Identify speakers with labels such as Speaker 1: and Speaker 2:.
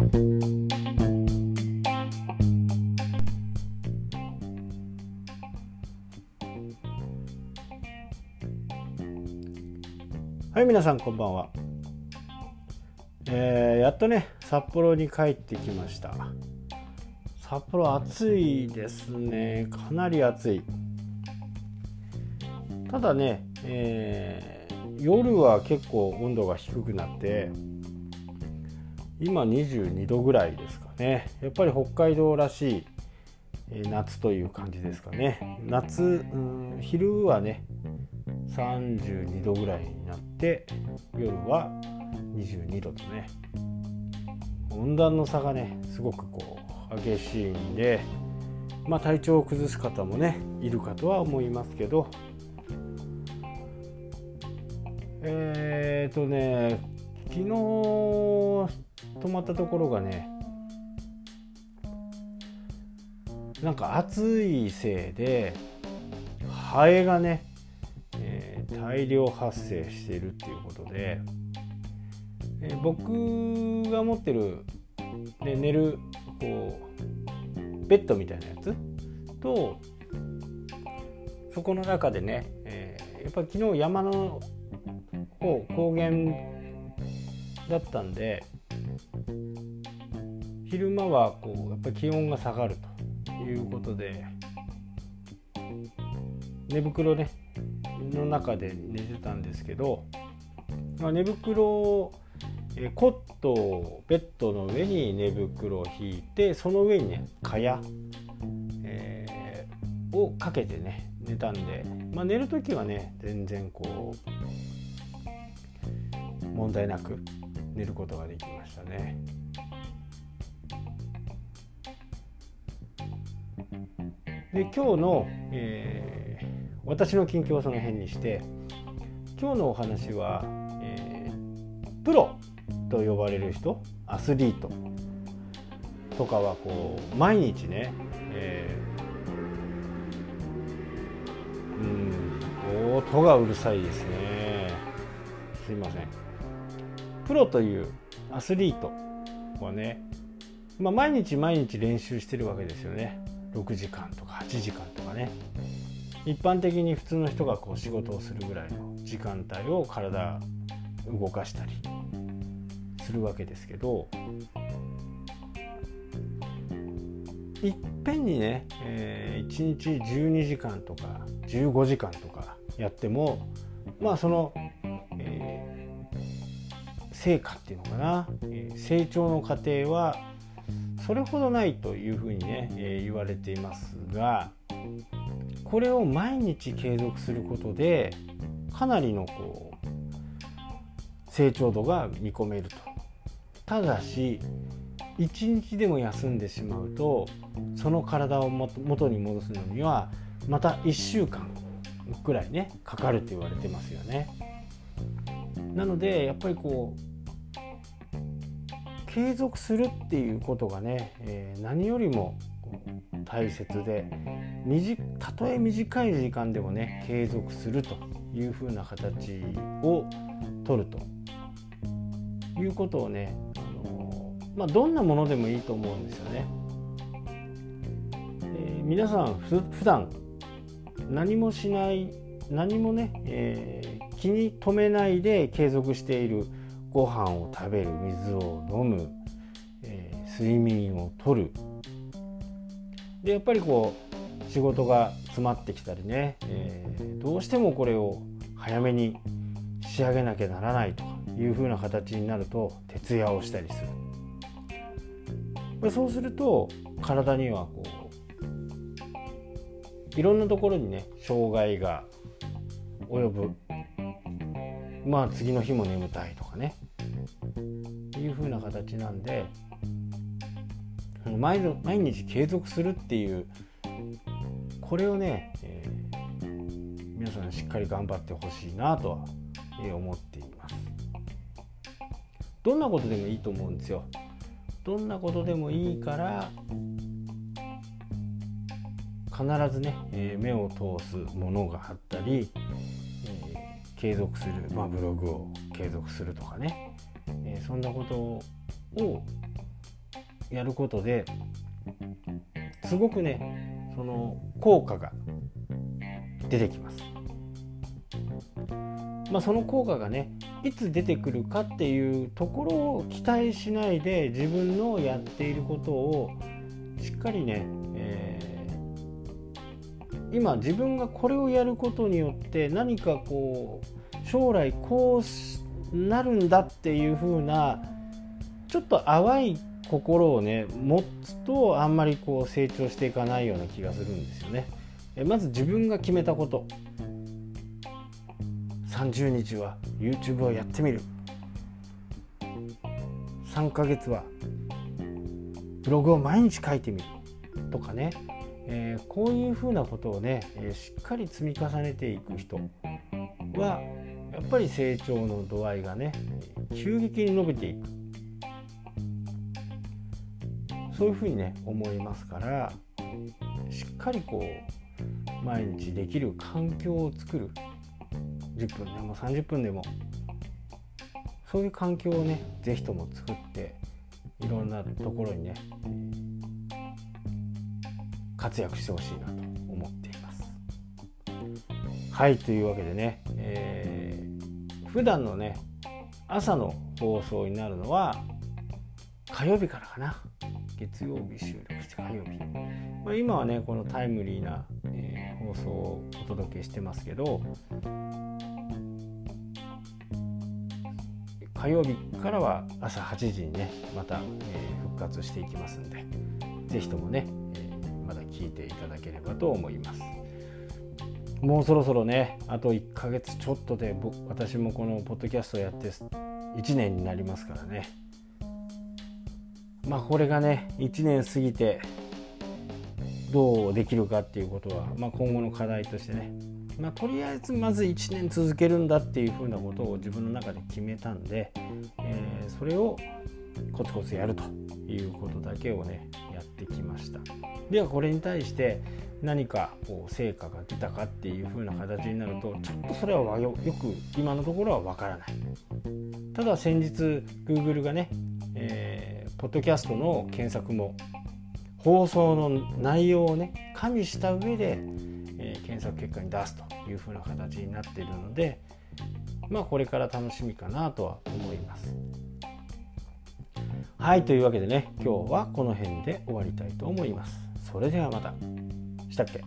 Speaker 1: はい皆さんこんばんは、えー、やっとね札幌に帰ってきました。札幌暑いですね。かなり暑い。ただね、えー、夜は結構温度が低くなって今22度ぐらいですかね。やっぱり北海道らしい夏という感じですかね。夏、うん、昼はね32度ぐらいになって夜は22度とね。温暖の差がねすごくこう激しいんでまあ体調を崩す方もねいるかとは思いますけど。えっ、ー、とね昨日泊まったところがねなんか暑いせいでハエがね大量発生しているっていうことで、え僕が持ってる、ね、寝るこうベッドみたいなやつ？とそこの中でね、えー、やっぱり昨日山の方高原だったんで昼間はこうやっぱり気温が下がるということで寝袋ねの中で寝てたんですけど、まあ、寝袋をコットをベッドの上に寝袋を引いてその上にね蚊帳、えー、をかけてね寝たんで、まあ、寝る時はね全然こう問題なく寝ることができましたね。で今日の、えー私の近況はその辺にして今日のお話は、えー、プロと呼ばれる人アスリートとかはこう毎日ね、えー、うん音がうるさいですねすいませんプロというアスリートはね、まあ、毎日毎日練習してるわけですよね。6時間とか8時間とかね。一般的に普通の人がこう仕事をするぐらいの時間帯を体動かしたりするわけですけどいっぺんにね、えー、1日12時間とか15時間とかやってもまあその、成果っていうのかな、え、成長の過程はそれほどないというふうにね、え、言われていますがこれを毎日継続することでかなりのこう成長度が見込めると。ただし1日でも休んでしまうとその体を元に戻すのにはまた1週間くらいねかかるって言われてますよね。なのでやっぱりこう継続するっていうことがね、えー、何よりも大切でたとえ短い時間でもね継続するというふうな形を取るということをね、あのまあ、どんなものでもいいと思うんですよね。えー、皆さんふ普段何もしない何もね、えー、気に留めないで継続しているご飯を食べる水を飲む、えー、睡眠をとる。でやっぱりこう仕事が詰まってきたりね、えー、どうしてもこれを早めに仕上げなきゃならないというふうな形になると徹夜をしたりする。そうすると体にはこういろんなところにね障害が及ぶまあ次の日も眠たいとかね。いうふうな形なんで毎毎日継続するっていうこれをね、えー、皆さんしっかり頑張ってほしいなとは、えー、思っています。どんなことでもいいと思うんですよ。どんなことでもいいから必ずね、えー、目を通すものがあったり、継続する、まあ、ブログを継続するとかね、えー、そんなことをやることですごくねその効果が出てきます。まあ、その効果がねいつ出てくるかっていうところを期待しないで自分のやっていることをしっかりね、今自分がこれをやることによって何かこう将来こうなるんだっていう風なちょっと淡い心をね持つとあんまりこう成長していかないような気がするんですよね。まず自分が決めたこと。30日は YouTube をやってみる。3ヶ月はブログを毎日書いてみるとかね、えー、こういうふうなことをね、えー、しっかり積み重ねていく人はやっぱり成長の度合いがね急激に伸びていく。そういうふうにね思いますからしっかりこう毎日できる環境を作る。10分でも30分でもそういう環境をね是非とも作っていろんなところにね活躍してほしいなと思っています。はいというわけでね、えー、普段のね朝の放送になるのは火曜日からかな月曜日収録して火曜日、まあ、今はねこのタイムリーな、えー、放送をお届けしてますけど火曜日からは朝8時にねまた、えー、復活していきますんで是非ともね、聞いていただければと思います。もうそろそろねあと1ヶ月ちょっとで私もこのポッドキャストをやって1年になりますからね。まあこれがね1年過ぎてどうできるかっていうことは、まあ、今後の課題としてね。まあ、とりあえずまず1年続けるんだっていうふうなことを自分の中で決めたんで、えー、それをコツコツやると。いうことだけをねやってきましたではこれに対して何かこう成果が出たかっていう風な形になるとちょっとそれはよく今のところはわからないただ先日 Google がね、えー、ポッドキャストの検索も放送の内容をね加味した上でえー、検索結果に出すというふうな形になっているのでまあこれから楽しみかなとは思います。はいというわけでね今日はこの辺で終わりたいと思います。それではまた。したっけ？